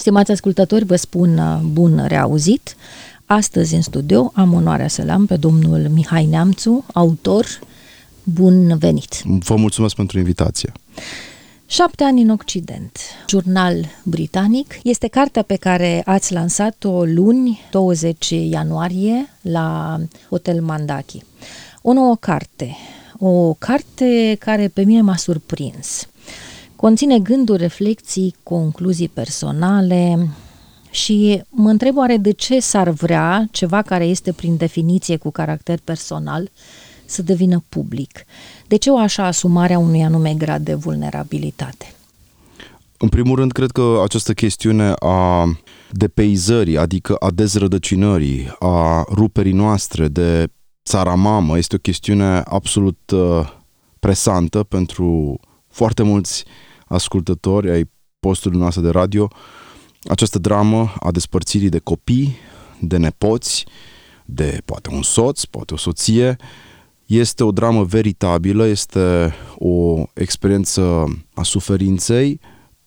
Stimați ascultători, vă spun uh, bun reauzit. Astăzi în studio am onoarea să-l am pe domnul Mihai Neamțu, autor. Bun venit! Vă mulțumesc pentru invitație! Șapte ani în Occident, jurnal britanic, este cartea pe care ați lansat-o luni, 20 ianuarie, la Hotel Mandaki. O nouă carte, o carte care pe mine m-a surprins. Conține gânduri, reflexii, concluzii personale și mă întreb oare de ce s-ar vrea ceva care este prin definiție cu caracter personal să devină public. De ce o așa asumare a unui anume grad de vulnerabilitate? În primul rând, cred că această chestiune a depeizării, adică a dezrădăcinării, a ruperii noastre de țara mamă, este o chestiune absolut uh, presantă pentru foarte mulți ascultători ai postului noastre de radio. Această dramă a despărțirii de copii, de nepoți, de poate un soț, poate o soție, este o dramă veritabilă, este o experiență a suferinței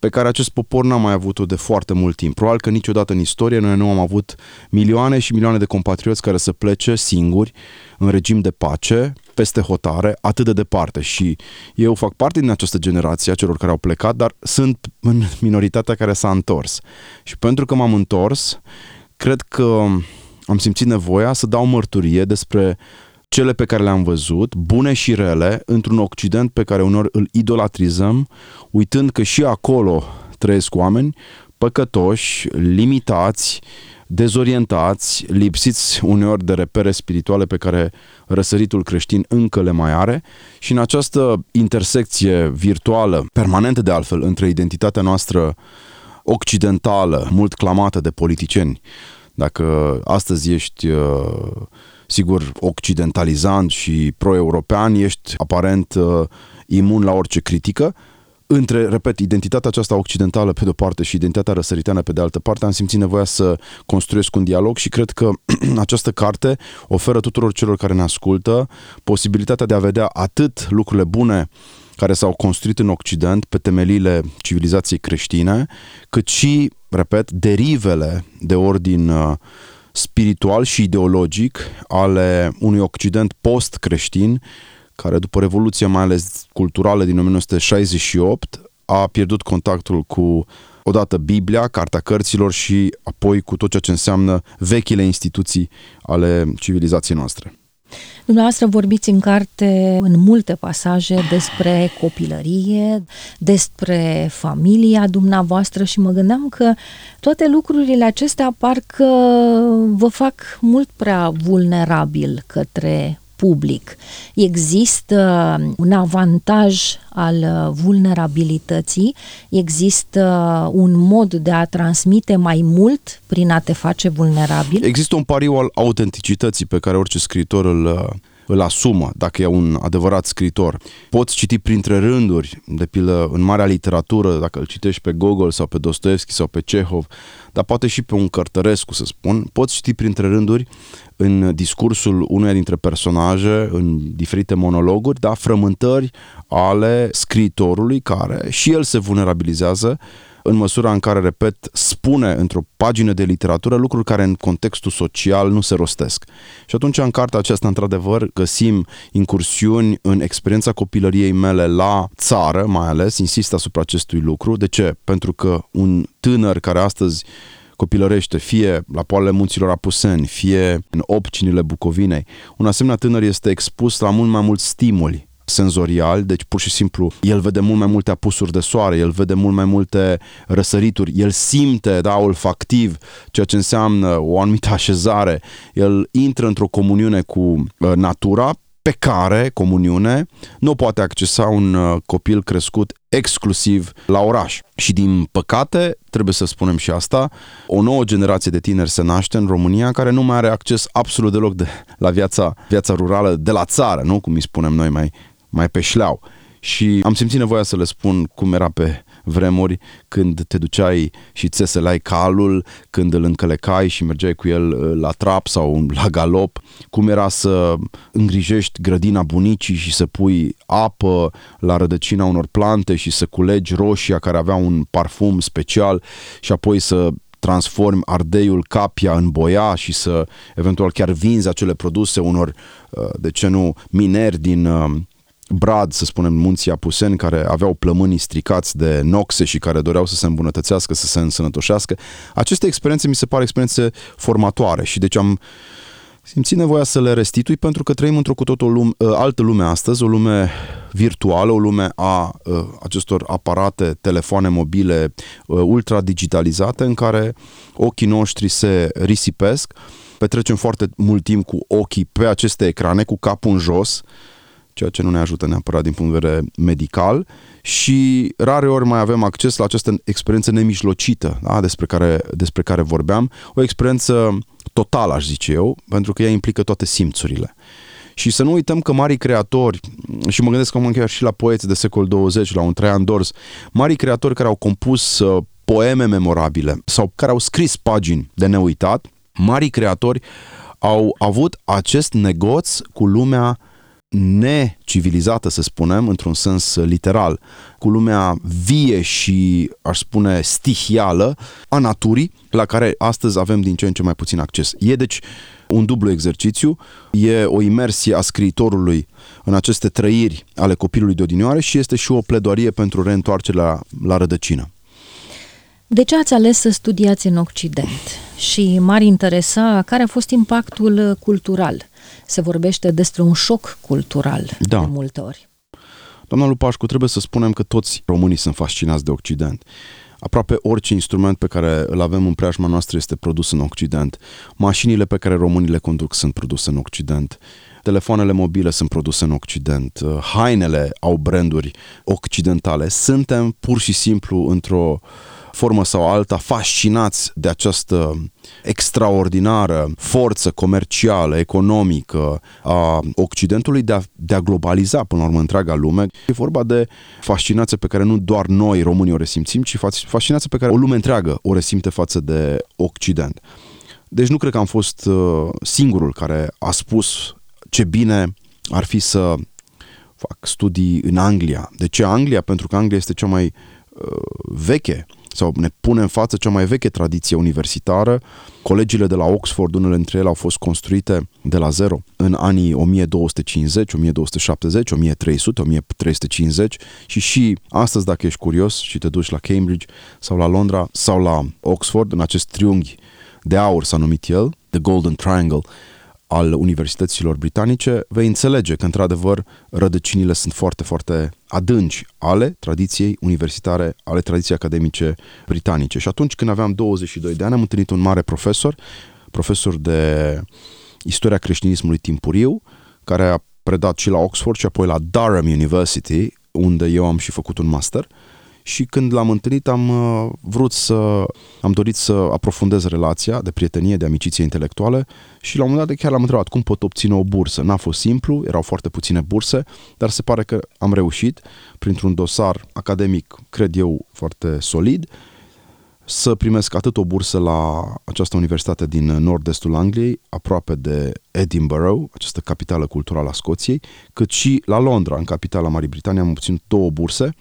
pe care acest popor n-a mai avut-o de foarte mult timp. Probabil că niciodată în istorie noi nu am avut milioane și milioane de compatrioți care să plece singuri în regim de pace, peste hotare, atât de departe. Și eu fac parte din această generație a celor care au plecat, dar sunt în minoritatea care s-a întors. Și pentru că m-am întors, cred că am simțit nevoia să dau mărturie despre cele pe care le-am văzut, bune și rele, într-un Occident pe care unor îl idolatrizăm, uitând că și acolo trăiesc oameni păcătoși, limitați, dezorientați, lipsiți uneori de repere spirituale pe care răsăritul creștin încă le mai are. Și în această intersecție virtuală, permanentă de altfel, între identitatea noastră occidentală, mult clamată de politicieni, dacă astăzi ești uh, sigur, occidentalizant și pro-european, ești aparent uh, imun la orice critică. Între, repet, identitatea aceasta occidentală pe de-o parte și identitatea răsăriteană pe de altă parte, am simțit nevoia să construiesc un dialog și cred că această carte oferă tuturor celor care ne ascultă posibilitatea de a vedea atât lucrurile bune care s-au construit în Occident pe temeliile civilizației creștine, cât și, repet, derivele de ordin uh, spiritual și ideologic ale unui Occident post-creștin, care după Revoluția mai ales culturală din 1968 a pierdut contactul cu odată Biblia, Cartea Cărților și apoi cu tot ceea ce înseamnă vechile instituții ale civilizației noastre. Dumneavoastră vorbiți în carte în multe pasaje despre copilărie, despre familia dumneavoastră și mă gândeam că toate lucrurile acestea parcă vă fac mult prea vulnerabil către public. Există un avantaj al vulnerabilității, există un mod de a transmite mai mult prin a te face vulnerabil. Există un pariu al autenticității pe care orice scriitor îl îl asumă, dacă e un adevărat scritor. Poți citi printre rânduri, de pildă în marea literatură, dacă îl citești pe Gogol sau pe Dostoevski sau pe Cehov, dar poate și pe un Cărtărescu, să spun, poți citi printre rânduri în discursul unuia dintre personaje, în diferite monologuri, da, frământări ale scriitorului care și el se vulnerabilizează în măsura în care, repet, spune într-o pagină de literatură lucruri care în contextul social nu se rostesc. Și atunci în cartea aceasta, într-adevăr, găsim incursiuni în experiența copilăriei mele la țară, mai ales, insist asupra acestui lucru. De ce? Pentru că un tânăr care astăzi copilărește, fie la poalele munților Apuseni, fie în opcinile Bucovinei, un asemenea tânăr este expus la mult mai mulți stimuli senzorial, deci pur și simplu el vede mult mai multe apusuri de soare, el vede mult mai multe răsărituri, el simte, da, olfactiv, ceea ce înseamnă o anumită așezare, el intră într-o comuniune cu uh, natura pe care, comuniune, nu poate accesa un uh, copil crescut exclusiv la oraș. Și din păcate, trebuie să spunem și asta, o nouă generație de tineri se naște în România care nu mai are acces absolut deloc de, la viața, viața rurală de la țară, nu? Cum îi spunem noi mai mai pe șleau. Și am simțit nevoia să le spun cum era pe vremuri când te duceai și țeselai calul, când îl încălecai și mergeai cu el uh, la trap sau la galop, cum era să îngrijești grădina bunicii și să pui apă la rădăcina unor plante și să culegi roșia care avea un parfum special și apoi să transformi ardeiul capia în boia și să eventual chiar vinzi acele produse unor, uh, de ce nu, mineri din uh, Brad, să spunem, munții Apuseni, care aveau plămânii stricați de noxe și care doreau să se îmbunătățească, să se însănătoșească. Aceste experiențe mi se pare experiențe formatoare și deci am simțit nevoia să le restitui pentru că trăim într-o cu totul lume, ă, altă lume astăzi, o lume virtuală, o lume a uh, acestor aparate, telefoane mobile uh, ultra digitalizate în care ochii noștri se risipesc, petrecem foarte mult timp cu ochii pe aceste ecrane, cu capul în jos, ceea ce nu ne ajută neapărat din punct de vedere medical și rare ori mai avem acces la această experiență nemijlocită da, despre, care, despre care vorbeam, o experiență totală, aș zice eu, pentru că ea implică toate simțurile. Și să nu uităm că mari creatori, și mă gândesc acum chiar și la poeți de secol 20, la un Traian Dors, mari creatori care au compus uh, poeme memorabile sau care au scris pagini de neuitat, mari creatori au avut acest negoț cu lumea necivilizată, să spunem, într-un sens literal, cu lumea vie și, aș spune, stihială a naturii, la care astăzi avem din ce în ce mai puțin acces. E deci un dublu exercițiu, e o imersie a scriitorului în aceste trăiri ale copilului de odinioare și este și o pledoarie pentru reîntoarcerea la, la rădăcină. De ce ați ales să studiați în Occident? Și m-ar interesa care a fost impactul cultural se vorbește despre un șoc cultural da. de multe ori. Doamna Lupașcu, trebuie să spunem că toți românii sunt fascinați de Occident. Aproape orice instrument pe care îl avem în preajma noastră este produs în Occident. Mașinile pe care românii le conduc sunt produse în Occident. Telefoanele mobile sunt produse în Occident. Hainele au branduri occidentale. Suntem pur și simplu într-o uh, formă sau alta fascinați de această extraordinară forță comercială, economică a Occidentului de a, de a globaliza până la urmă întreaga lume. E vorba de fascinație pe care nu doar noi românii o resimțim, ci fascinație pe care o lume întreagă o resimte față de Occident. Deci nu cred că am fost uh, singurul care a spus ce bine ar fi să fac studii în Anglia. De ce Anglia? Pentru că Anglia este cea mai uh, veche sau ne pune în față cea mai veche tradiție universitară. Colegiile de la Oxford, unele dintre ele au fost construite de la zero în anii 1250, 1270, 1300, 1350 și și astăzi, dacă ești curios și te duci la Cambridge sau la Londra sau la Oxford, în acest triunghi de aur s-a numit el, The Golden Triangle, al universităților britanice, vei înțelege că, într-adevăr, rădăcinile sunt foarte, foarte adânci ale tradiției universitare, ale tradiției academice britanice. Și atunci când aveam 22 de ani, am întâlnit un mare profesor, profesor de istoria creștinismului timpuriu, care a predat și la Oxford și apoi la Durham University, unde eu am și făcut un master – și când l-am întâlnit am uh, vrut să, am dorit să aprofundez relația de prietenie, de amiciție intelectuală și la un moment dat chiar l-am întrebat cum pot obține o bursă. N-a fost simplu, erau foarte puține burse, dar se pare că am reușit printr-un dosar academic, cred eu, foarte solid, să primesc atât o bursă la această universitate din nord-estul Angliei, aproape de Edinburgh, această capitală culturală a Scoției, cât și la Londra, în capitala Marii Britanii, am obținut două burse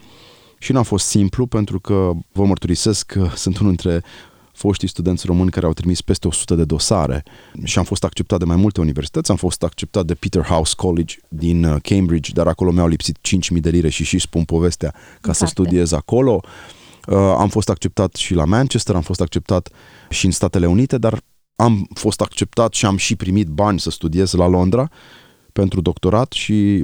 și n-a fost simplu pentru că vă mărturisesc că sunt unul dintre foștii studenți români care au trimis peste 100 de dosare și am fost acceptat de mai multe universități. Am fost acceptat de Peterhouse College din uh, Cambridge, dar acolo mi-au lipsit 5.000 de lire și și spun povestea ca Exact. să studiez acolo. Uh, am fost acceptat și la Manchester, am fost acceptat și în Statele Unite, dar am fost acceptat și am și primit bani să studiez la Londra pentru doctorat și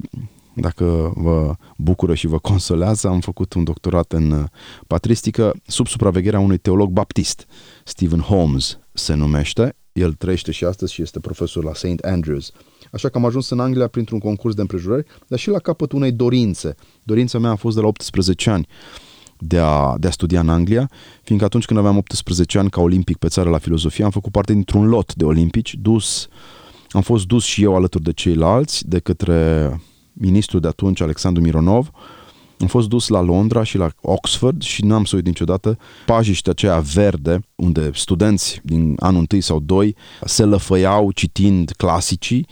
dacă vă bucură și vă consolează, am făcut un doctorat în uh, patristică sub supravegherea unui teolog baptist, Stephen Holmes se numește. El trăiește și astăzi și este profesor la St. Andrews. Așa că am ajuns în Anglia printr-un concurs de împrejurări, dar și la capăt unei dorințe. Dorința mea a fost de la 18 ani de a, de a studia în Anglia, fiindcă atunci când aveam 18 ani ca olimpic pe țară la filozofie, am făcut parte dintr-un lot de olimpici, dus, am fost dus și eu alături de ceilalți, de către ministrul de atunci, Alexandru Mironov, am fost dus la Londra și la Oxford și n-am să uit niciodată pajiștea aceea verde unde studenți din anul 1 sau 2 se lăfăiau citind clasicii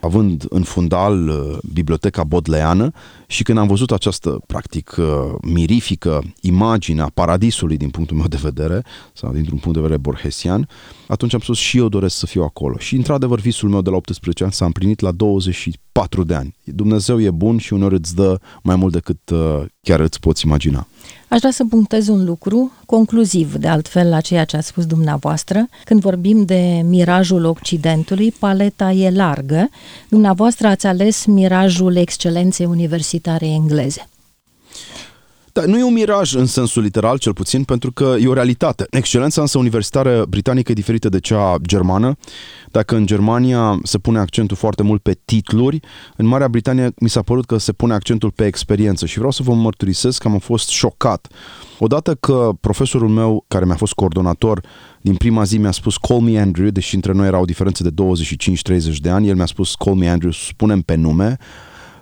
având în fundal uh, biblioteca bodleană și când am văzut această, practic, uh, mirifică imagine a paradisului din punctul meu de vedere, sau dintr-un punct de vedere borhesian, atunci am spus și eu doresc să fiu acolo. Și, într-adevăr, visul meu de la 18 ani s-a împlinit la 24 de ani. Dumnezeu e bun și uneori îți dă mai mult decât uh, chiar îți poți imagina. Aș vrea să punctez un lucru concluziv, de altfel, la ceea ce a spus dumneavoastră. Când vorbim de mirajul Occidentului, paleta e largă. Dumneavoastră ați ales mirajul excelenței universitare engleze. Da, nu e un miraj în sensul literal, cel puțin, pentru că e o realitate. Excelența însă universitară britanică e diferită de cea germană. Dacă în Germania se pune accentul foarte mult pe titluri, în Marea Britanie mi s-a părut că se pune accentul pe experiență și vreau să vă mărturisesc că am fost șocat. Odată că profesorul meu, care mi-a fost coordonator, din prima zi mi-a spus Call me Andrew, deși între noi era o diferență de 25-30 de ani, el mi-a spus Call me Andrew, spunem pe nume,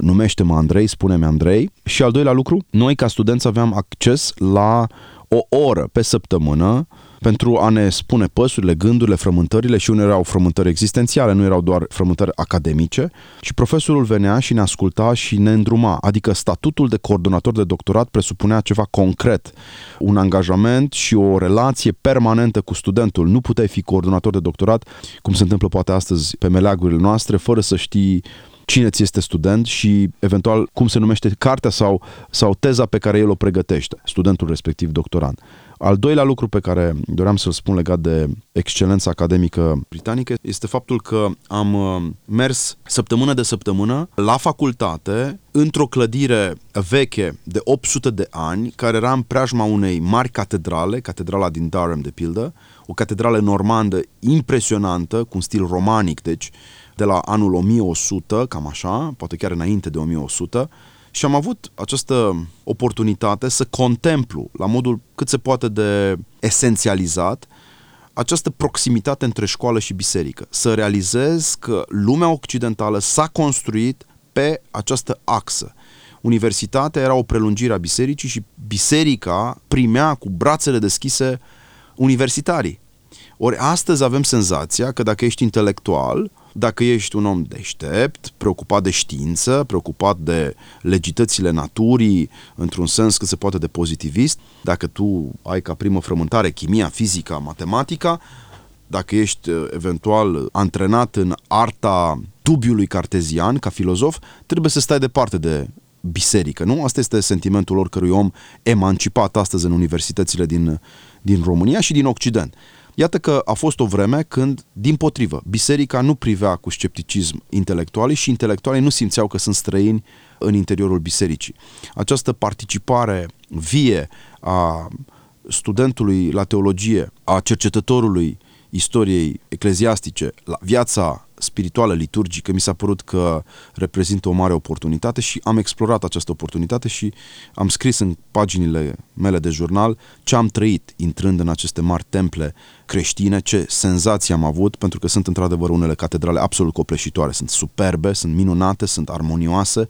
numește-mă Andrei, spune-mi Andrei. Și al doilea lucru, noi ca studenți aveam acces la o oră pe săptămână pentru a ne spune păsurile, gândurile, frământările și unele erau frământări existențiale, nu erau doar frământări academice și profesorul venea și ne asculta și ne îndruma, adică statutul de coordonator de doctorat presupunea ceva concret, un angajament și o relație permanentă cu studentul. Nu puteai fi coordonator de doctorat, cum se întâmplă poate astăzi pe meleagurile noastre, fără să știi cine ți este student și eventual cum se numește cartea sau, sau teza pe care el o pregătește, studentul respectiv doctorant. Al doilea lucru pe care doream să-l spun legat de excelența academică britanică este faptul că am uh, mers săptămână de săptămână la facultate într-o clădire veche de 800 de ani, care era în preajma unei mari catedrale, catedrala din Durham de pildă, o catedrală normandă impresionantă, cu un stil romanic, deci de la anul 1100, cam așa, poate chiar înainte de 1100, și am avut această oportunitate să contemplu, la modul cât se poate de esențializat, această proximitate între școală și biserică. Să realizez că lumea occidentală s-a construit pe această axă. Universitatea era o prelungire a bisericii și biserica primea cu brațele deschise universitarii. Ori astăzi avem senzația că dacă ești intelectual, dacă ești un om deștept, preocupat de știință, preocupat de legitățile naturii, într-un sens cât se poate de pozitivist, dacă tu ai ca primă frământare chimia, fizica, matematica, dacă ești uh, eventual antrenat în arta dubiului cartezian ca filozof, trebuie să stai departe de biserică, nu? Asta este sentimentul oricărui om emancipat astăzi în universitățile din, din România și din Occident. Iată că a fost o vreme când, din potrivă, biserica nu privea cu scepticism intelectualii și intelectualii nu simțeau că sunt străini în interiorul bisericii. Această participare vie a studentului la teologie, a cercetătorului istoriei ecleziastice la viața spirituală, liturgică, mi s-a părut că reprezintă o mare oportunitate și am explorat această oportunitate și am scris în paginile mele de jurnal ce am trăit intrând în aceste mari temple creștine, ce senzații am avut, pentru că sunt într-adevăr unele catedrale absolut copleșitoare, sunt superbe, sunt minunate, sunt armonioase,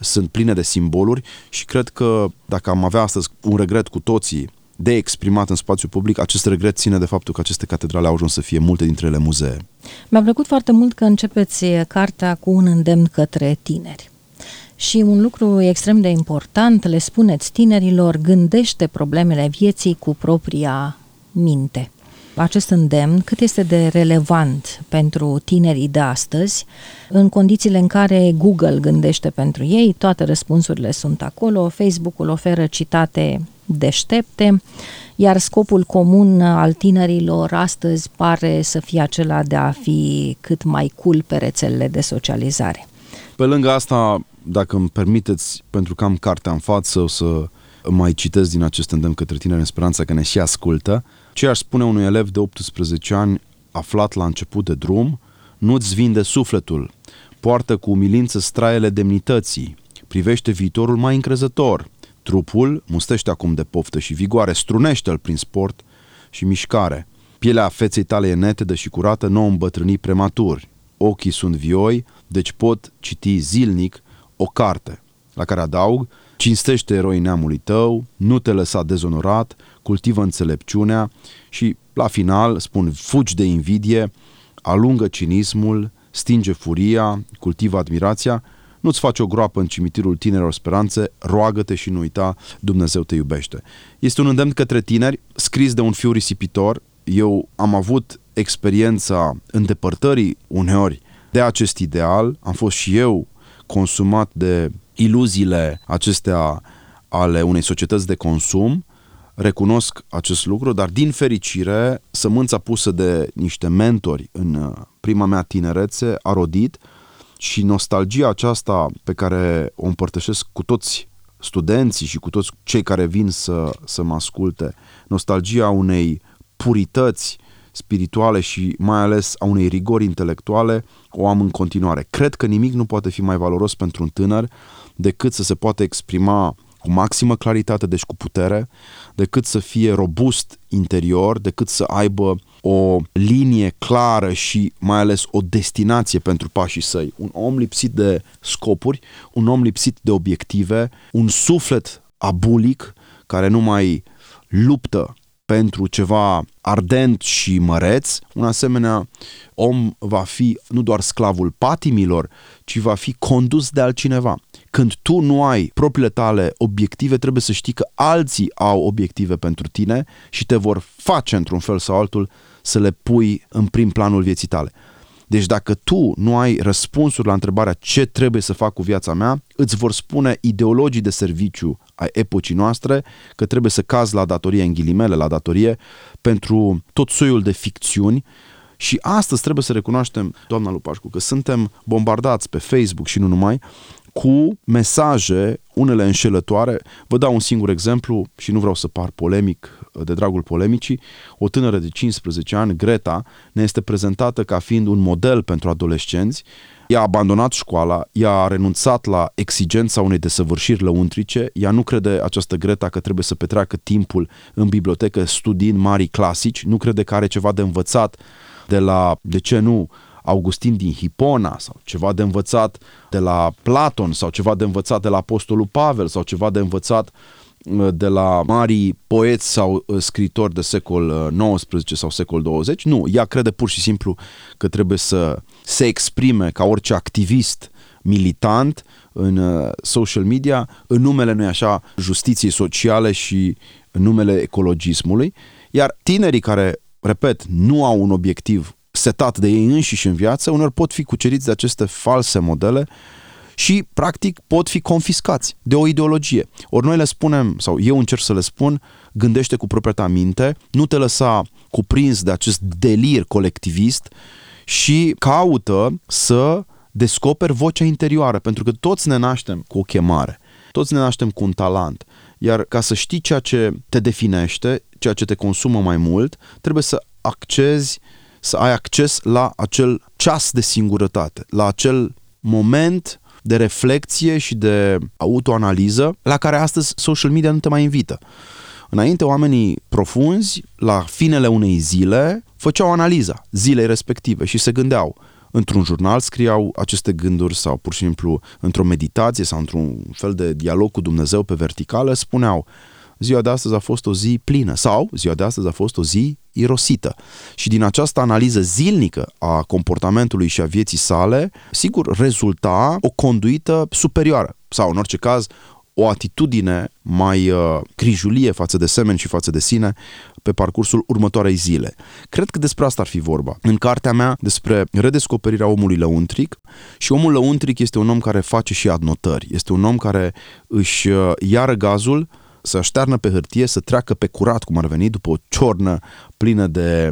sunt pline de simboluri și cred că dacă am avea astăzi un regret cu toții de exprimat în spațiu public, acest regret ține de faptul că aceste catedrale au ajuns să fie multe dintre ele muzee. Mi-a plăcut foarte mult că începeți cartea cu un îndemn către tineri. Și un lucru extrem de important, le spuneți tinerilor, gândește problemele vieții cu propria minte. Acest îndemn, cât este de relevant pentru tinerii de astăzi, în condițiile în care Google gândește pentru ei, toate răspunsurile sunt acolo, Facebook-ul oferă citate deștepte, iar scopul comun al tinerilor astăzi pare să fie acela de a fi cât mai cool pe rețelele de socializare. Pe lângă asta, dacă îmi permiteți, pentru că am cartea în față, o să mai citesc din acest îndemn către tineri în speranța că ne și ascultă. Ce aș spune unui elev de 18 ani aflat la început de drum, nu-ți vinde sufletul, poartă cu umilință straiele demnității, privește viitorul mai încrezător, Trupul mustește acum de poftă și vigoare, strunește-l prin sport și mișcare. Pielea feței tale e netedă și curată, nu îmbătrâni prematur. Ochii sunt vioi, deci pot citi zilnic o carte, la care adaug, cinstește eroii neamului tău, nu te lăsa dezonorat, cultivă înțelepciunea și, la final, spun, fugi de invidie, alungă cinismul, stinge furia, cultivă admirația, nu-ți faci o groapă în cimitirul tinerilor speranțe, roagă-te și nu uita, Dumnezeu te iubește. Este un îndemn către tineri, scris de un fiu risipitor. Eu am avut experiența îndepărtării uneori de acest ideal, am fost și eu consumat de iluziile acestea ale unei societăți de consum, recunosc acest lucru, dar din fericire, sămânța pusă de niște mentori în uh, prima mea tinerețe a rodit și nostalgia aceasta pe care o împărtășesc cu toți studenții și cu toți cei care vin să, să mă asculte, nostalgia unei purități spirituale și mai ales a unei rigori intelectuale, o am în continuare. Cred că nimic nu poate fi mai valoros pentru un tânăr decât să se poată exprima cu maximă claritate, deci cu putere, decât să fie robust interior, decât să aibă o linie clară și mai ales o destinație pentru pașii săi. Un om lipsit de scopuri, un om lipsit de obiective, un suflet abulic care nu mai luptă pentru ceva ardent și măreț, un asemenea om va fi nu doar sclavul patimilor, ci va fi condus de altcineva. Când tu nu ai propriile tale obiective, trebuie să știi că alții au obiective pentru tine și te vor face într-un fel sau altul să le pui în prim planul vieții tale. Deci dacă tu nu ai răspunsuri la întrebarea ce trebuie să fac cu viața mea, îți vor spune ideologii de serviciu ai epocii noastre că trebuie să cazi la datorie în ghilimele, la datorie pentru tot soiul de ficțiuni și astăzi trebuie să recunoaștem, doamna Lupașcu, că suntem bombardați pe Facebook și nu numai cu mesaje, unele înșelătoare. Vă dau un singur exemplu și nu vreau să par polemic de dragul polemicii. O tânără de 15 ani, Greta, ne este prezentată ca fiind un model pentru adolescenți. Ea a abandonat școala, ea a renunțat la exigența unei desăvârșiri lăuntrice, ea nu crede această Greta că trebuie să petreacă timpul în bibliotecă studiind mari clasici, nu crede că are ceva de învățat de la, de ce nu, Augustin din Hipona sau ceva de învățat de la Platon sau ceva de învățat de la Apostolul Pavel sau ceva de învățat uh, de la mari poeți sau uh, scritori de secol XIX uh, sau secol 20. Nu, ea crede pur și simplu că trebuie să se exprime ca orice activist militant în social media în numele, nu așa, justiției sociale și în numele ecologismului. Iar tinerii care, repet, nu au un obiectiv setat de ei înșiși în viață, uneori pot fi cuceriți de aceste false modele și, practic, pot fi confiscați de o ideologie. Ori noi le spunem, sau eu încerc să le spun, gândește cu propria ta minte, nu te lăsa cuprins de acest delir colectivist și caută să descoperi vocea interioară, pentru că toți ne naștem cu o chemare, toți ne naștem cu un talent, iar ca să știi ceea ce te definește, ceea ce te consumă mai mult, trebuie să accezi să ai acces la acel ceas de singurătate, la acel moment de reflexie și de autoanaliză la care astăzi social media nu te mai invită. Înainte, oamenii profunzi, la finele unei zile, făceau analiza zilei respective și se gândeau. Într-un jurnal scriau aceste gânduri sau pur și simplu într-o meditație sau într-un fel de dialog cu Dumnezeu pe verticală, spuneau ziua de astăzi a fost o zi plină sau ziua de astăzi a fost o zi irosită. Și din această analiză zilnică a comportamentului și a vieții sale, sigur, rezulta o conduită superioară sau, în orice caz, o atitudine mai uh, crijulie față de semeni și față de sine pe parcursul următoarei zile. Cred că despre asta ar fi vorba. În cartea mea despre redescoperirea omului lăuntric și omul lăuntric este un om care face și adnotări. Este un om care își uh, ia răgazul să aștearnă pe hârtie, să treacă pe curat, cum ar veni, după o ciornă plină de,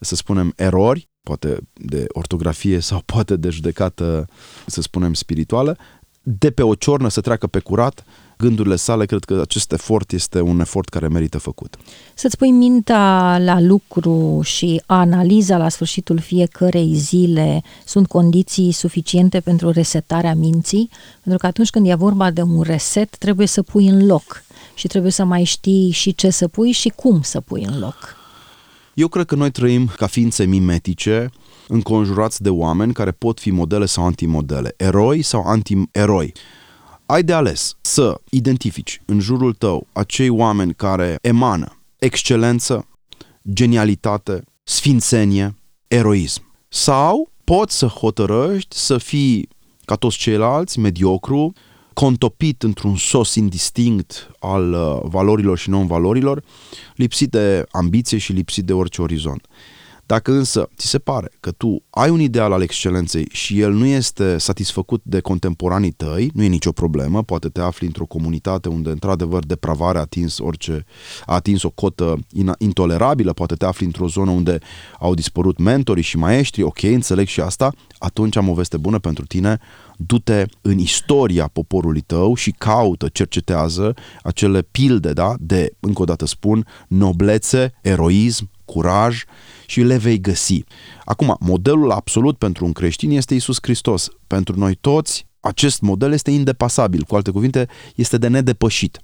să spunem, erori, poate de ortografie sau poate de judecată, să spunem, spirituală, de pe o ciornă să treacă pe curat gândurile sale, cred că acest efort este un efort care merită făcut. Să-ți pui mintea la lucru și analiza la sfârșitul fiecărei zile sunt condiții suficiente pentru resetarea minții? Pentru că atunci când e vorba de un reset, trebuie să pui în loc și trebuie să mai știi și ce să pui și cum să pui în loc. Eu cred că noi trăim ca ființe mimetice, înconjurați de oameni care pot fi modele sau antimodele, eroi sau anti-eroi. ai de ales să identifici în jurul tău acei oameni care emană excelență, genialitate, sfințenie, eroism. Sau poți să hotărăști să fii ca toți ceilalți, mediocru, contopit într-un sos indistinct al uh, valorilor și non-valorilor, lipsit de ambiție și lipsit de orice orizont. Dacă însă ți se pare că tu ai un ideal al excelenței și el nu este satisfăcut de contemporanii tăi, nu e nicio problemă, poate te afli într-o comunitate unde într-adevăr depravarea a atins orice, a atins o cotă intolerabilă, poate te afli într-o zonă unde au dispărut mentorii și maestri, ok, înțeleg și asta, atunci am o veste bună pentru tine, du-te în istoria poporului tău și caută, cercetează acele pilde, da, de, încă o dată spun, noblețe, eroism, curaj și le vei găsi. Acum, modelul absolut pentru un creștin este Isus Hristos. Pentru noi toți, acest model este indepasabil, cu alte cuvinte, este de nedepășit.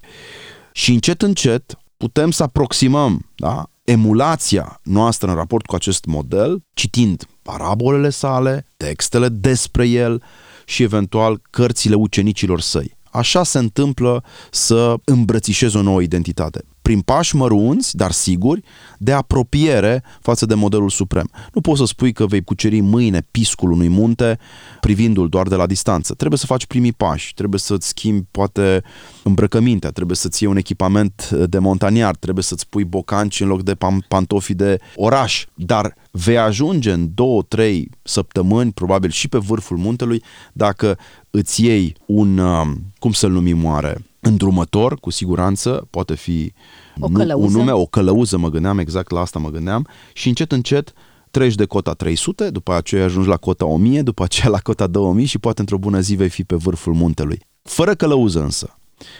Și încet, încet, putem să aproximăm da, emulația noastră în raport cu acest model, citind parabolele sale, textele despre el și eventual cărțile ucenicilor săi. Așa se întâmplă să îmbrățișezi o nouă identitate prin pași mărunți, dar siguri, de apropiere față de modelul suprem. Nu poți să spui că vei cuceri mâine piscul unui munte privindu-l doar de la distanță. Trebuie să faci primii pași, trebuie să-ți schimbi poate îmbrăcămintea, trebuie să-ți iei un echipament de montaniar, trebuie să-ți pui bocanci în loc de pantofi de oraș, dar vei ajunge în două, trei săptămâni, probabil și pe vârful muntelui, dacă îți iei un, um, cum să-l numim oare, îndrumător, cu siguranță, poate fi o călăuză. un nume, o călăuză, mă gândeam, exact la asta mă gândeam, și încet, încet treci de cota 300, după aceea ajungi la cota 1000, după aceea la cota 2000 și poate într-o bună zi vei fi pe vârful muntelui. Fără călăuză însă,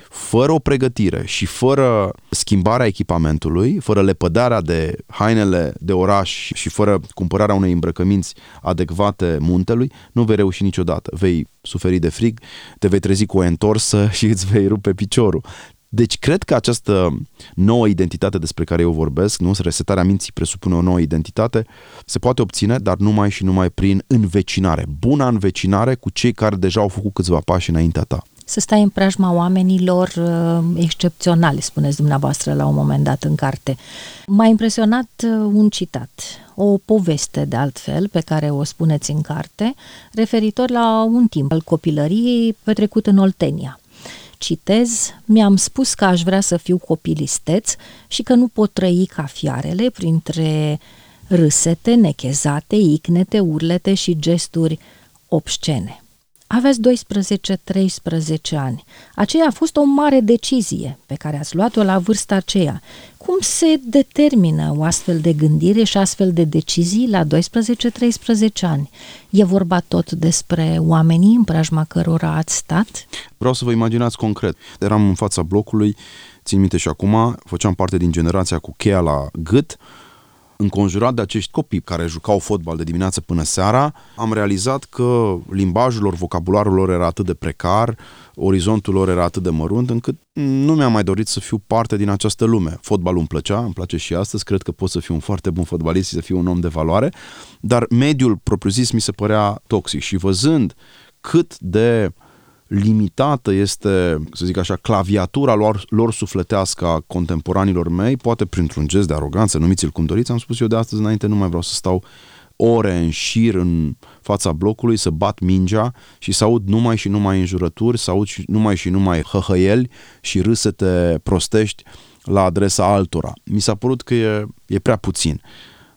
fără o pregătire și fără schimbarea echipamentului, fără lepădarea de hainele de oraș și fără cumpărarea unei îmbrăcăminți adecvate muntelui, nu vei reuși niciodată. Vei suferi de frig, te vei trezi cu o întorsă și îți vei rupe piciorul. Deci cred că această nouă identitate despre care eu vorbesc, nu? resetarea minții presupune o nouă identitate, se poate obține, dar numai și numai prin învecinare. Buna învecinare cu cei care deja au făcut câțiva pași înaintea ta să stai în preajma oamenilor uh, excepționali, spuneți dumneavoastră la un moment dat în carte. M-a impresionat uh, un citat, o poveste de altfel pe care o spuneți în carte, referitor la un timp al copilăriei petrecut în Oltenia. Citez, mi-am spus că aș vrea să fiu copilisteț și că nu pot trăi ca fiarele printre râsete, nechezate, icnete, urlete și gesturi obscene. Aveți 12-13 ani. Aceea a fost o mare decizie pe care ați luat-o la vârsta aceea. Cum se determină o astfel de gândire și astfel de decizii la 12-13 ani? E vorba tot despre oamenii în preajma cărora ați stat? Vreau să vă imaginați concret. Eram în fața blocului, țin minte și acum, făceam parte din generația cu cheia la gât, înconjurat de acești copii care jucau fotbal de dimineață până seara, am realizat că limbajul lor, vocabularul lor era atât de precar, orizontul lor era atât de mărunt, încât nu mi-am mai dorit să fiu parte din această lume. Fotbalul îmi plăcea, îmi place și astăzi, cred că pot să fiu un foarte bun fotbalist și să fiu un om de valoare, dar mediul propriu-zis mi se părea toxic și văzând cât de limitată este, să zic așa, claviatura lor, lor sufletească a contemporanilor mei, poate printr-un gest de aroganță, numiți-l cum doriți, am spus eu de astăzi înainte nu mai vreau să stau ore în șir în fața blocului, să bat mingea și să aud numai și numai înjurături, să aud și numai și numai hăhăieli și râsete prostești la adresa altora. Mi s-a părut că e, e prea puțin.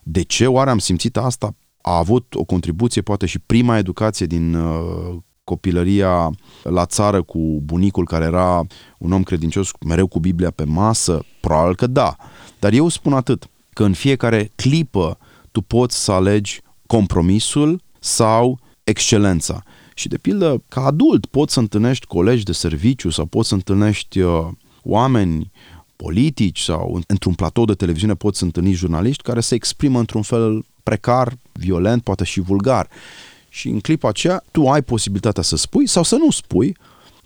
De ce oare am simțit asta? A avut o contribuție, poate și prima educație din uh, copilăria la țară cu bunicul care era un om credincios mereu cu Biblia pe masă? Probabil că da. Dar eu spun atât, că în fiecare clipă tu poți să alegi compromisul sau excelența. Și de pildă, ca adult poți să întâlnești colegi de serviciu sau poți să întâlnești uh, oameni politici sau într-un platou de televiziune poți să întâlni jurnaliști care se exprimă într-un fel precar, violent, poate și vulgar. Și în clipa aceea tu ai posibilitatea să spui sau să nu spui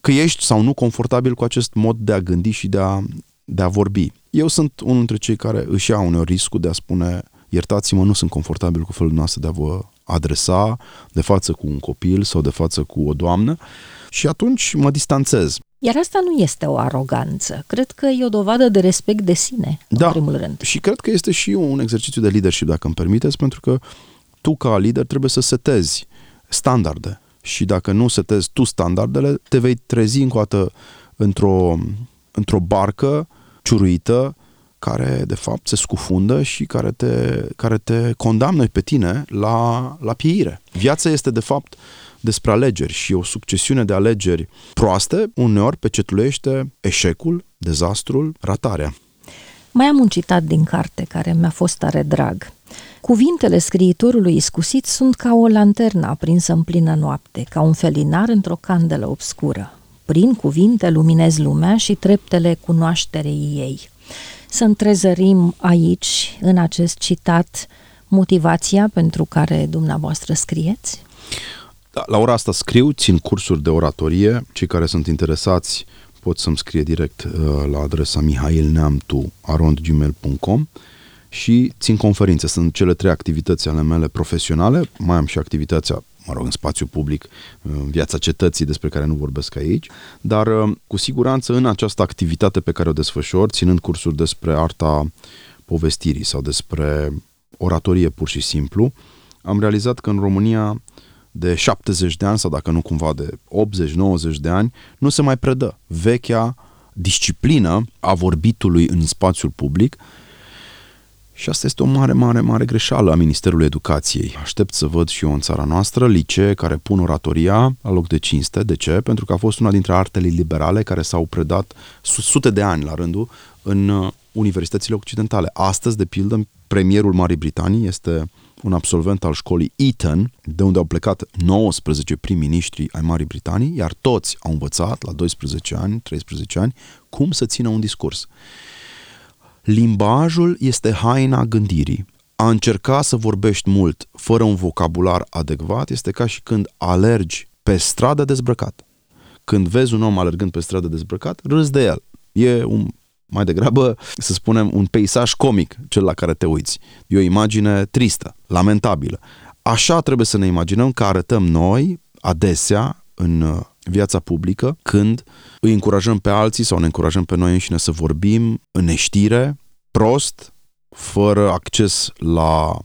că ești sau nu confortabil cu acest mod de a gândi și de a, de a vorbi. Eu sunt unul dintre cei care își iau uneori riscul de a spune iertați-mă, nu sunt confortabil cu felul noastră de a vă adresa de față cu un copil sau de față cu o doamnă și atunci mă distanțez. Iar asta nu este o aroganță. Cred că e o dovadă de respect de sine, da. în primul rând. Și cred că este și un exercițiu de leadership, dacă îmi permiteți, pentru că tu ca lider trebuie să setezi standarde. Și dacă nu setezi tu standardele, te vei trezi încă o dată într-o, într-o barcă ciuruită care de fapt se scufundă și care te, care te condamnă pe tine la, la pieire. Viața este de fapt despre alegeri și o succesiune de alegeri proaste uneori pecetulește eșecul, dezastrul, ratarea. Mai am un citat din carte care mi-a fost tare drag. Cuvintele scriitorului iscusit sunt ca o lanternă aprinsă în plină noapte, ca un felinar într-o candelă obscură. Prin cuvinte luminez lumea și treptele cunoașterei ei. Să întrezărim aici, în acest citat, motivația pentru care dumneavoastră scrieți? Da, la ora asta scriu, țin cursuri de oratorie. Cei care sunt interesați pot să-mi scrie direct uh, la adresa mihailneamtu.arondgmail.com și țin conferințe. Sunt cele trei activități ale mele profesionale. Mai am și activitatea mă rog, în spațiu public, în viața cetății despre care nu vorbesc aici, dar uh, cu siguranță în această activitate pe care o desfășor, ținând cursuri despre arta povestirii sau despre oratorie pur și simplu, am realizat că în România de 70 de ani sau dacă nu cumva de 80-90 de ani, nu se mai predă vechea disciplină a vorbitului în spațiul public și asta este o mare, mare, mare greșeală a Ministerului Educației. Aștept să văd și eu în țara noastră licee care pun oratoria la loc de cinste. De ce? Pentru că a fost una dintre artele liberale care s-au predat sute de ani la rândul în uh, universitățile occidentale. Astăzi, de pildă, premierul Marii Britanii este un absolvent al școlii Eton, de unde au plecat 19 prim-ministri ai Marii Britanii, iar toți au învățat la 12 ani, 13 ani, cum să țină un discurs. Limbajul este haina gândirii. A încerca să vorbești mult fără un vocabular adecvat este ca și când alergi pe stradă dezbrăcat. Când vezi un om alergând pe stradă dezbrăcat, râzi de el. E un mai degrabă, să spunem, un peisaj comic, cel la care te uiți. E o imagine tristă, lamentabilă. Așa trebuie să ne imaginăm că arătăm noi, adesea, în uh, viața publică, când îi încurajăm pe alții sau ne încurajăm pe noi înșine să vorbim în neștire, prost, fără acces la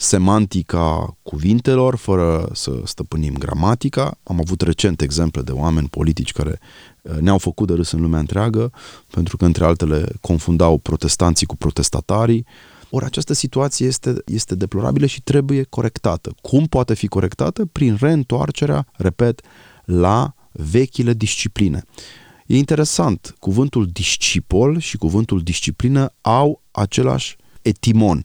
semantica cuvintelor, fără să stăpânim gramatica. Am avut recent exemple de oameni politici care uh, ne-au făcut de râs în lumea întreagă, pentru că, între altele, confundau protestanții cu protestatarii. Ori această situație este, este deplorabilă și trebuie corectată. Cum poate fi corectată? Prin reîntoarcerea, repet, la vechile discipline. E interesant, cuvântul discipol și cuvântul disciplină au același etimon.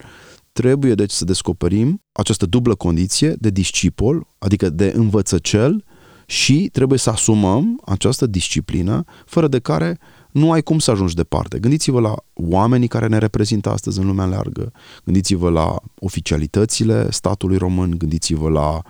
Trebuie deci să descoperim această dublă condiție de discipol, adică de învățăcel și trebuie să asumăm această disciplină fără de care nu ai cum să ajungi departe. Gândiți-vă la oamenii care ne reprezintă astăzi în lumea largă, gândiți-vă la oficialitățile statului român, gândiți-vă la,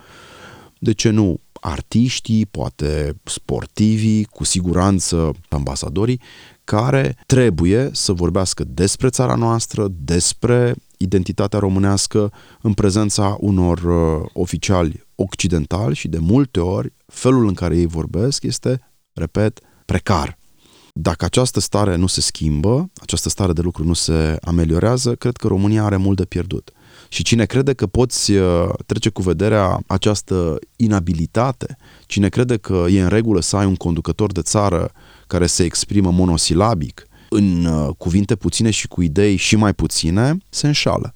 de ce nu, artiștii, poate sportivii, cu siguranță ambasadorii, care trebuie să vorbească despre țara noastră, despre identitatea românească în prezența unor uh, oficiali occidentali și de multe ori felul în care ei vorbesc este, repet, precar. Dacă această stare nu se schimbă, această stare de lucru nu se ameliorează, cred că România are mult de pierdut. Și cine crede că poți uh, trece cu vederea această inabilitate, cine crede că e în regulă să ai un conducător de țară care se exprimă monosilabic, în uh, cuvinte puține și cu idei și mai puține, se înșală.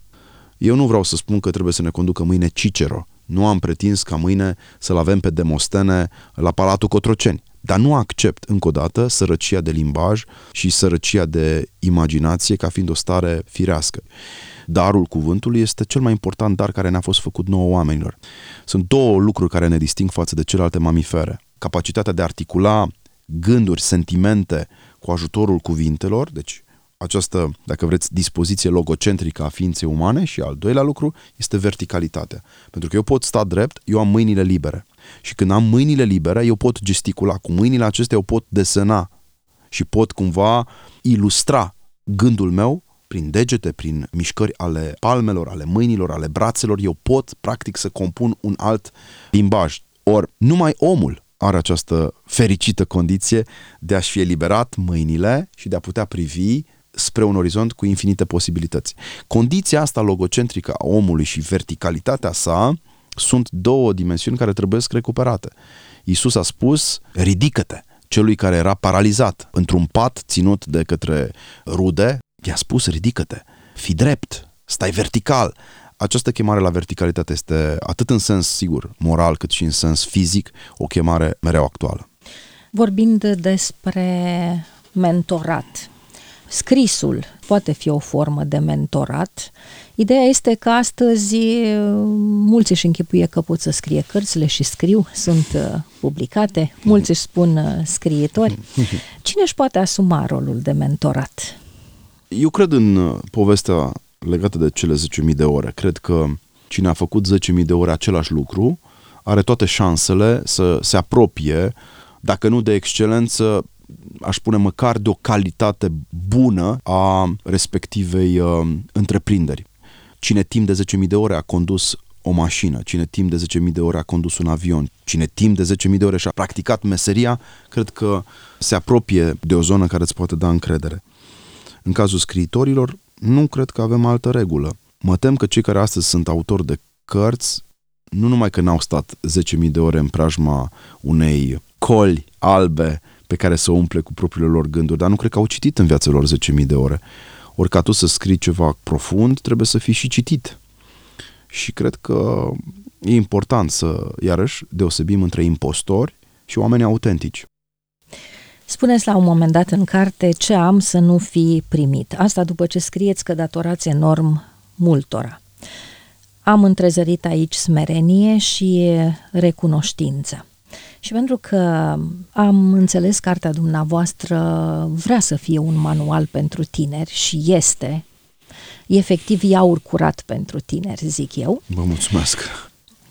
Eu nu vreau să spun că trebuie să ne conducă mâine Cicero. Nu am pretins ca mâine să-l avem pe Demostene la Palatul Cotroceni. Dar nu accept, încă o dată, sărăcia de limbaj și sărăcia de imaginație ca fiind o stare firească. Darul cuvântului este cel mai important dar care ne-a fost făcut nouă oamenilor. Sunt două lucruri care ne disting față de celelalte mamifere. Capacitatea de a articula gânduri, sentimente cu ajutorul cuvintelor, deci această, dacă vreți, dispoziție logocentrică a ființei umane și al doilea lucru este verticalitatea. Pentru că eu pot sta drept, eu am mâinile libere. Și când am mâinile libere, eu pot gesticula. Cu mâinile acestea eu pot desena și pot cumva ilustra gândul meu prin degete, prin mișcări ale palmelor, ale mâinilor, ale brațelor, eu pot practic să compun un alt limbaj. Ori numai omul are această fericită condiție de a-și fi eliberat mâinile și de a putea privi spre un orizont cu infinite posibilități. Condiția asta logocentrică a omului și verticalitatea sa sunt două dimensiuni care trebuie să recuperate. Iisus a spus, ridică-te! Celui care era paralizat într-un pat ținut de către rude, i-a spus, ridică-te, fi drept, stai vertical. Această chemare la verticalitate este atât în sens, sigur, moral, cât și în sens fizic, o chemare mereu actuală. Vorbind despre mentorat, scrisul poate fi o formă de mentorat. Ideea este că astăzi mulți își închipuie că pot să scrie cărțile și scriu, sunt uh, publicate, mulți își spun uh, scriitori. Cine își poate asuma rolul de mentorat? Eu cred în uh, povestea legată de cele 10.000 de ore. Cred că cine a făcut 10.000 de ore același lucru are toate șansele să se apropie, dacă nu de excelență, aș spune măcar de o calitate bună a respectivei uh, întreprinderi. Cine timp de 10.000 de ore a condus o mașină, cine timp de 10.000 de ore a condus un avion, cine timp de 10.000 de ore și-a practicat meseria, cred că se apropie de o zonă care îți poate da încredere. În cazul scriitorilor, nu cred că avem altă regulă. Mă tem că cei care astăzi sunt autori de cărți, nu numai că n-au stat 10.000 de ore în preajma unei coli albe pe care să o umple cu propriile lor gânduri, dar nu cred că au citit în viața lor 10.000 de ore. Ori ca tu să scrii ceva profund, trebuie să fii și citit. Și cred că e important să, iarăși, deosebim între impostori și oameni autentici. Spuneți la un moment dat în carte ce am să nu fi primit. Asta după ce scrieți că datorați enorm multora. Am întrezărit aici smerenie și recunoștință. Și pentru că am înțeles cartea dumneavoastră vrea să fie un manual pentru tineri și este, efectiv iaur curat pentru tineri, zic eu. Vă mulțumesc!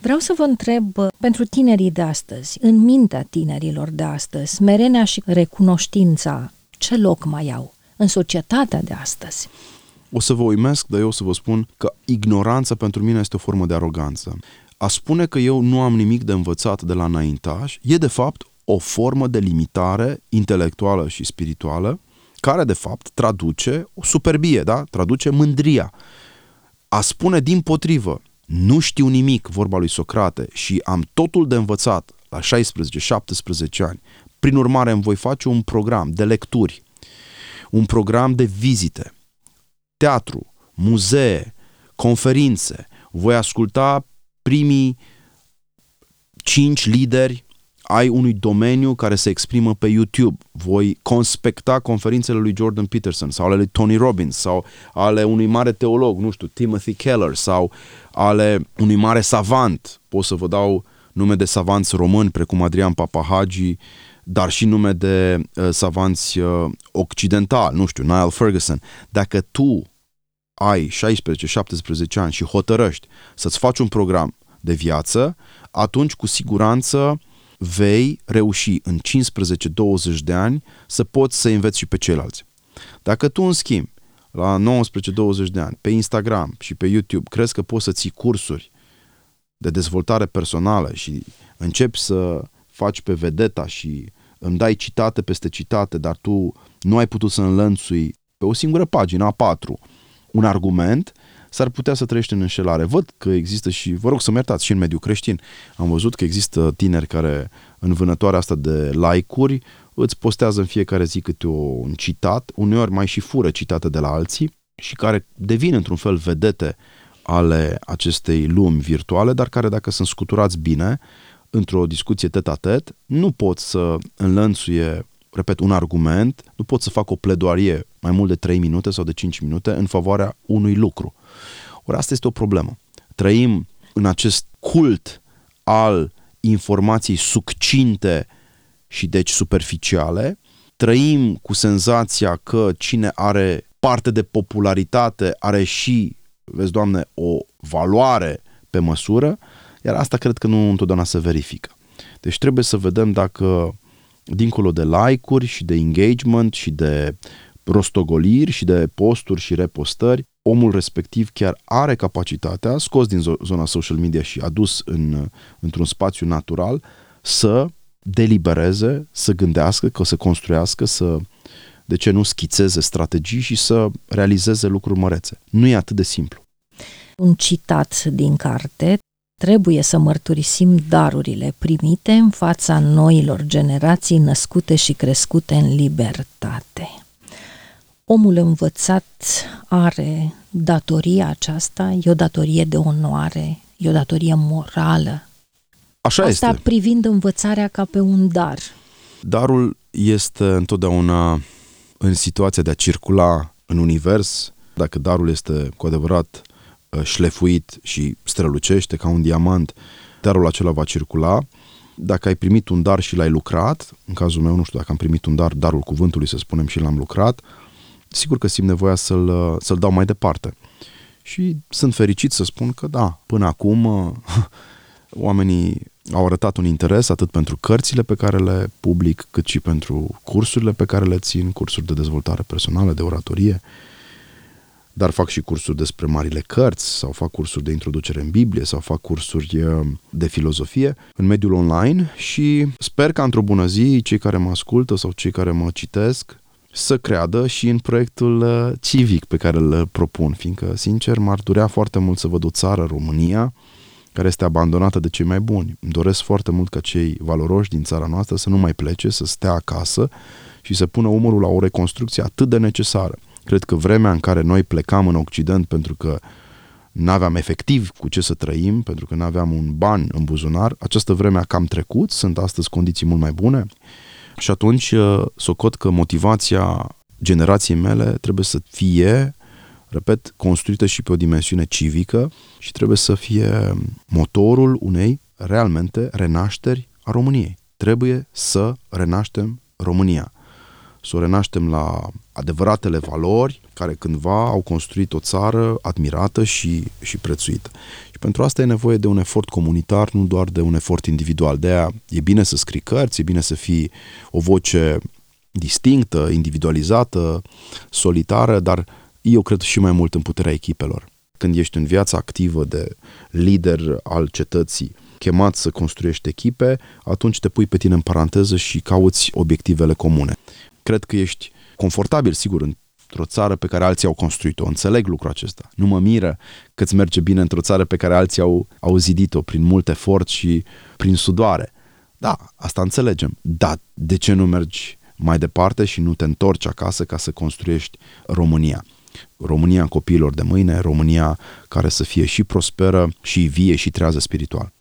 Vreau să vă întreb, pentru tinerii de astăzi, în mintea tinerilor de astăzi, smerenia și recunoștința, ce loc mai au în societatea de astăzi? O să vă uimesc, dar eu o să vă spun că ignoranța pentru mine este o formă de aroganță. A spune că eu nu am nimic de învățat de la înaintaș e de fapt o formă de limitare intelectuală și spirituală care de fapt traduce o superbie, da? traduce mândria. A spune din potrivă, nu știu nimic, vorba lui Socrate, și am totul de învățat la 16-17 ani, prin urmare îmi voi face un program de lecturi, un program de vizite, teatru, muzee, conferințe, voi asculta primii cinci lideri ai unui domeniu care se exprimă pe YouTube. Voi conspecta conferințele lui Jordan Peterson sau ale lui Tony Robbins sau ale unui mare teolog, nu știu, Timothy Keller sau ale unui mare savant. Pot să vă dau nume de savanți români precum Adrian Papahagi, dar și nume de uh, savanți uh, occidentali, nu știu, Niall Ferguson. Dacă tu ai 16-17 ani și hotărăști să-ți faci un program de viață, atunci cu siguranță vei reuși în 15-20 de ani să poți să înveți și pe ceilalți. Dacă tu, în schimb, la 19-20 de ani, pe Instagram și pe YouTube, crezi că poți să ții cursuri de dezvoltare personală și începi să faci pe vedeta și îmi dai citate peste citate, dar tu nu ai putut să înlănțui pe o singură pagină, A4, un argument, s-ar putea să trăiești în înșelare. Văd că există și, vă rog să mă iertați, și în mediul creștin, am văzut că există tineri care în vânătoarea asta de like-uri îți postează în fiecare zi câte un citat, uneori mai și fură citate de la alții și care devin într-un fel vedete ale acestei lumi virtuale, dar care dacă sunt scuturați bine într-o discuție tet-a-tet, nu pot să înlănțuie repet, un argument, nu pot să fac o pledoarie mai mult de 3 minute sau de 5 minute în favoarea unui lucru. Ori asta este o problemă. Trăim în acest cult al informației succinte și deci superficiale, trăim cu senzația că cine are parte de popularitate are și, vezi, Doamne, o valoare pe măsură, iar asta cred că nu întotdeauna se verifică. Deci trebuie să vedem dacă dincolo de like-uri și de engagement și de rostogoliri și de posturi și repostări, omul respectiv chiar are capacitatea, scos din zona social media și adus în, într-un spațiu natural, să delibereze, să gândească, că să construiască, să, de ce nu, schițeze strategii și să realizeze lucruri mărețe. Nu e atât de simplu. Un citat din carte, trebuie să mărturisim darurile primite în fața noilor generații născute și crescute în libertate. Omul învățat are datoria aceasta, e o datorie de onoare, e o datorie morală. Așa Asta este. privind învățarea ca pe un dar. Darul este întotdeauna în situația de a circula în univers, dacă darul este cu adevărat uh, șlefuit și strălucește ca un diamant, darul acela va circula. Dacă ai primit un dar și l-ai lucrat, în cazul meu, nu știu dacă am primit un dar, darul cuvântului, să spunem, și l-am lucrat, sigur că simt nevoia să-l, uh, să-l dau mai departe. Și sunt fericit să spun că da, până acum uh, oamenii au arătat un interes atât pentru cărțile pe care le public, cât și pentru cursurile pe care le țin, cursuri de dezvoltare personală, de oratorie, dar fac și cursuri despre marile cărți, sau fac cursuri de introducere în Biblie, sau fac cursuri uh, de filozofie în mediul online și sper că într-o bună zi cei care mă ascultă sau cei care mă citesc să creadă și în proiectul uh, civic pe care îl propun, fiindcă, sincer, m-ar durea foarte mult să văd o țară, România, care este abandonată de cei mai buni. Îmi doresc foarte mult ca cei valoroși din țara noastră să nu mai plece, să stea acasă și să pună umărul la o reconstrucție atât de necesară. Cred că vremea în care noi plecam în Occident pentru că nu aveam efectiv cu ce să trăim, pentru că nu aveam un ban în buzunar, această vreme a cam trecut, sunt astăzi condiții mult mai bune și atunci uh, socot că motivația generației mele trebuie să fie repet, construită și pe o dimensiune civică și trebuie să fie motorul unei realmente renașteri a României. Trebuie să renaștem România. Să o renaștem la adevăratele valori care cândva au construit o țară admirată și, și prețuită. Și pentru asta e nevoie de un efort comunitar, nu doar de un efort individual. De aia e bine să scrii cărți, e bine să fii o voce distinctă, individualizată, solitară, dar eu cred și mai mult în puterea echipelor. Când ești în viața activă de lider al cetății, chemat să construiești echipe, atunci te pui pe tine în paranteză și cauți obiectivele comune. Cred că ești confortabil, sigur, într-o țară pe care alții au construit-o. Înțeleg lucrul acesta. Nu mă miră că îți merge bine într-o țară pe care alții au, au zidit-o prin mult efort și prin sudoare. Da, asta înțelegem. Da, de ce nu mergi mai departe și nu te întorci acasă ca să construiești România? România copiilor de mâine, România care să fie și prosperă, și vie, și trează spiritual.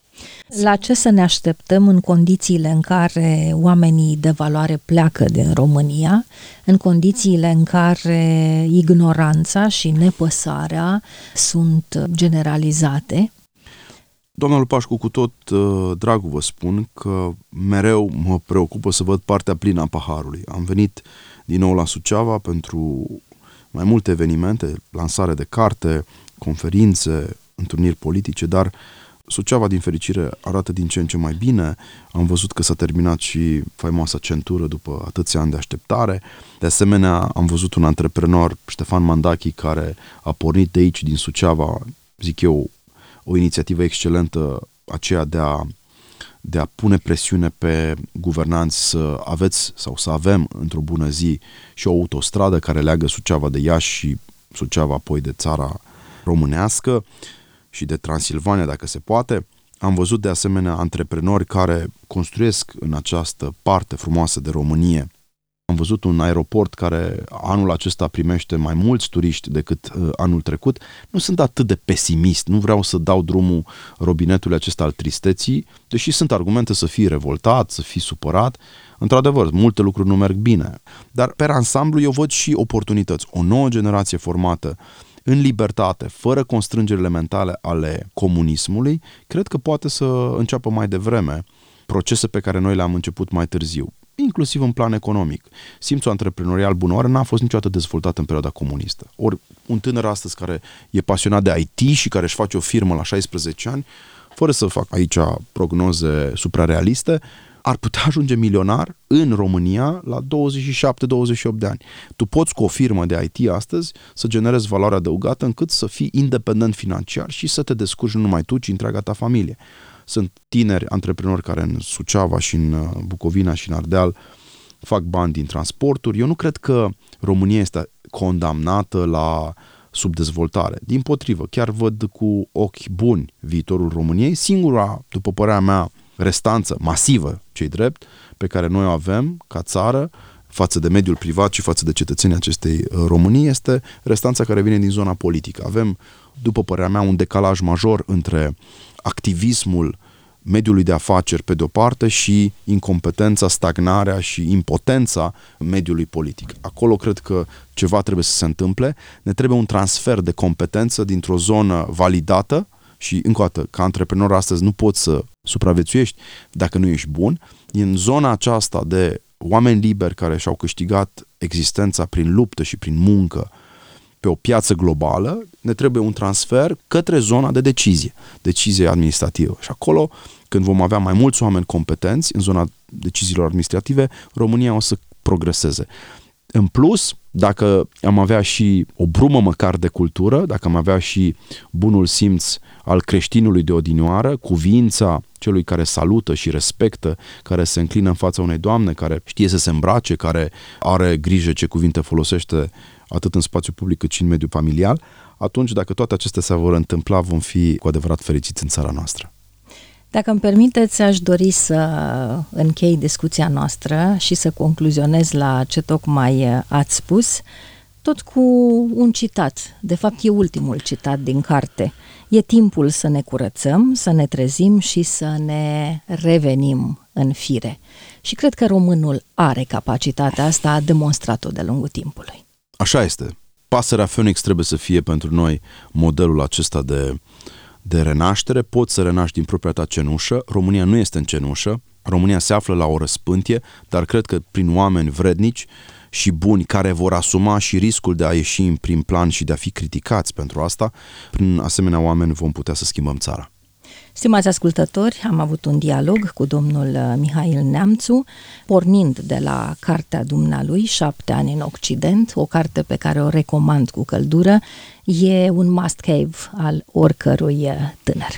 La ce să ne așteptăm în condițiile în care oamenii de valoare pleacă din România, în condițiile în care ignoranța și nepăsarea sunt generalizate? Doamna Lupașcu, cu tot uh, dragul vă spun că mereu mă preocupă să văd partea plină a paharului. Am venit din nou la Suceava pentru mai multe evenimente, lansare de carte, conferințe, întâlniri politice, dar Suceava, din fericire, arată din ce în ce mai bine. Am văzut că s-a terminat și faimoasa centură după atâția ani de așteptare. De asemenea, am văzut un antreprenor, Ștefan Mandachi, care a pornit de aici, din Suceava, zic eu, o inițiativă excelentă, aceea de a de a pune presiune pe guvernanți să aveți sau să avem într-o bună zi și o autostradă care leagă Suceava de Iași și Suceava apoi de țara românească și de Transilvania dacă se poate. Am văzut de asemenea antreprenori care construiesc în această parte frumoasă de Românie am văzut un aeroport care anul acesta primește mai mulți turiști decât uh, anul trecut. Nu sunt atât de pesimist, nu vreau să dau drumul robinetului acesta al tristeții, deși sunt argumente să fii revoltat, să fii supărat. Într-adevăr, multe lucruri nu merg bine. Dar, pe ansamblu, eu văd și oportunități. O nouă generație formată în libertate, fără constrângerile mentale ale comunismului, cred că poate să înceapă mai devreme procese pe care noi le-am început mai târziu inclusiv în plan economic. Simțul antreprenorial bunoare n-a fost niciodată dezvoltat în perioada comunistă. Ori un tânăr astăzi care e pasionat de IT și care își face o firmă la 16 ani, fără să fac aici prognoze suprarealiste, ar putea ajunge milionar în România la 27-28 de ani. Tu poți cu o firmă de IT astăzi să generezi valoare adăugată încât să fii independent financiar și să te descurci nu numai tu, ci întreaga ta familie. Sunt tineri antreprenori care în Suceava și în uh, Bucovina și în Ardeal fac bani din transporturi. Eu nu cred că România este condamnată la subdezvoltare. Din potrivă, chiar văd cu ochi buni viitorul României. Singura, după părerea mea, restanță masivă, cei drept, pe care noi o avem ca țară, față de mediul privat și față de cetățenii acestei uh, Românii, este restanța care vine din zona politică. Avem, după părerea mea, un decalaj major între activismul mediului de afaceri pe de-o parte și incompetența, stagnarea și impotența mediului politic. Acolo cred că ceva trebuie să se întâmple. Ne trebuie un transfer de competență dintr-o zonă validată și, încă o dată, ca antreprenor astăzi nu poți să supraviețuiești dacă nu ești bun. În zona aceasta de oameni liberi care și-au câștigat existența prin luptă și prin muncă, pe o piață globală, ne trebuie un transfer către zona de decizie, decizie administrativă. Și acolo, când vom avea mai mulți oameni competenți în zona deciziilor administrative, România o să progreseze. În plus, dacă am avea și o brumă măcar de cultură, dacă am avea și bunul simț al creștinului de odinioară, cuvința celui care salută și respectă, care se înclină în fața unei doamne, care știe să se îmbrace, care are grijă ce cuvinte folosește atât în spațiu public cât și în mediul familial, atunci dacă toate acestea se vor întâmpla, vom fi cu adevărat fericiți în țara noastră. Dacă îmi permiteți, aș dori să închei discuția noastră și să concluzionez la ce tocmai ați spus, tot cu un citat. De fapt, e ultimul citat din carte. E timpul să ne curățăm, să ne trezim și să ne revenim în fire. Și cred că românul are capacitatea asta, a demonstrat-o de lungul timpului. Așa este. Pasărea Phoenix trebuie să fie pentru noi modelul acesta de, de renaștere. Poți să renaști din propria ta cenușă. România nu este în cenușă. România se află la o răspântie, dar cred că prin oameni vrednici și buni care vor asuma și riscul de a ieși în prim plan și de a fi criticați pentru asta, prin asemenea oameni vom putea să schimbăm țara. Stimați ascultători, am avut un dialog cu domnul uh, Mihail Neamțu, pornind de la cartea dumnealui, Șapte ani în Occident, o carte pe care o recomand cu căldură, e un must-have al oricărui uh, tânăr.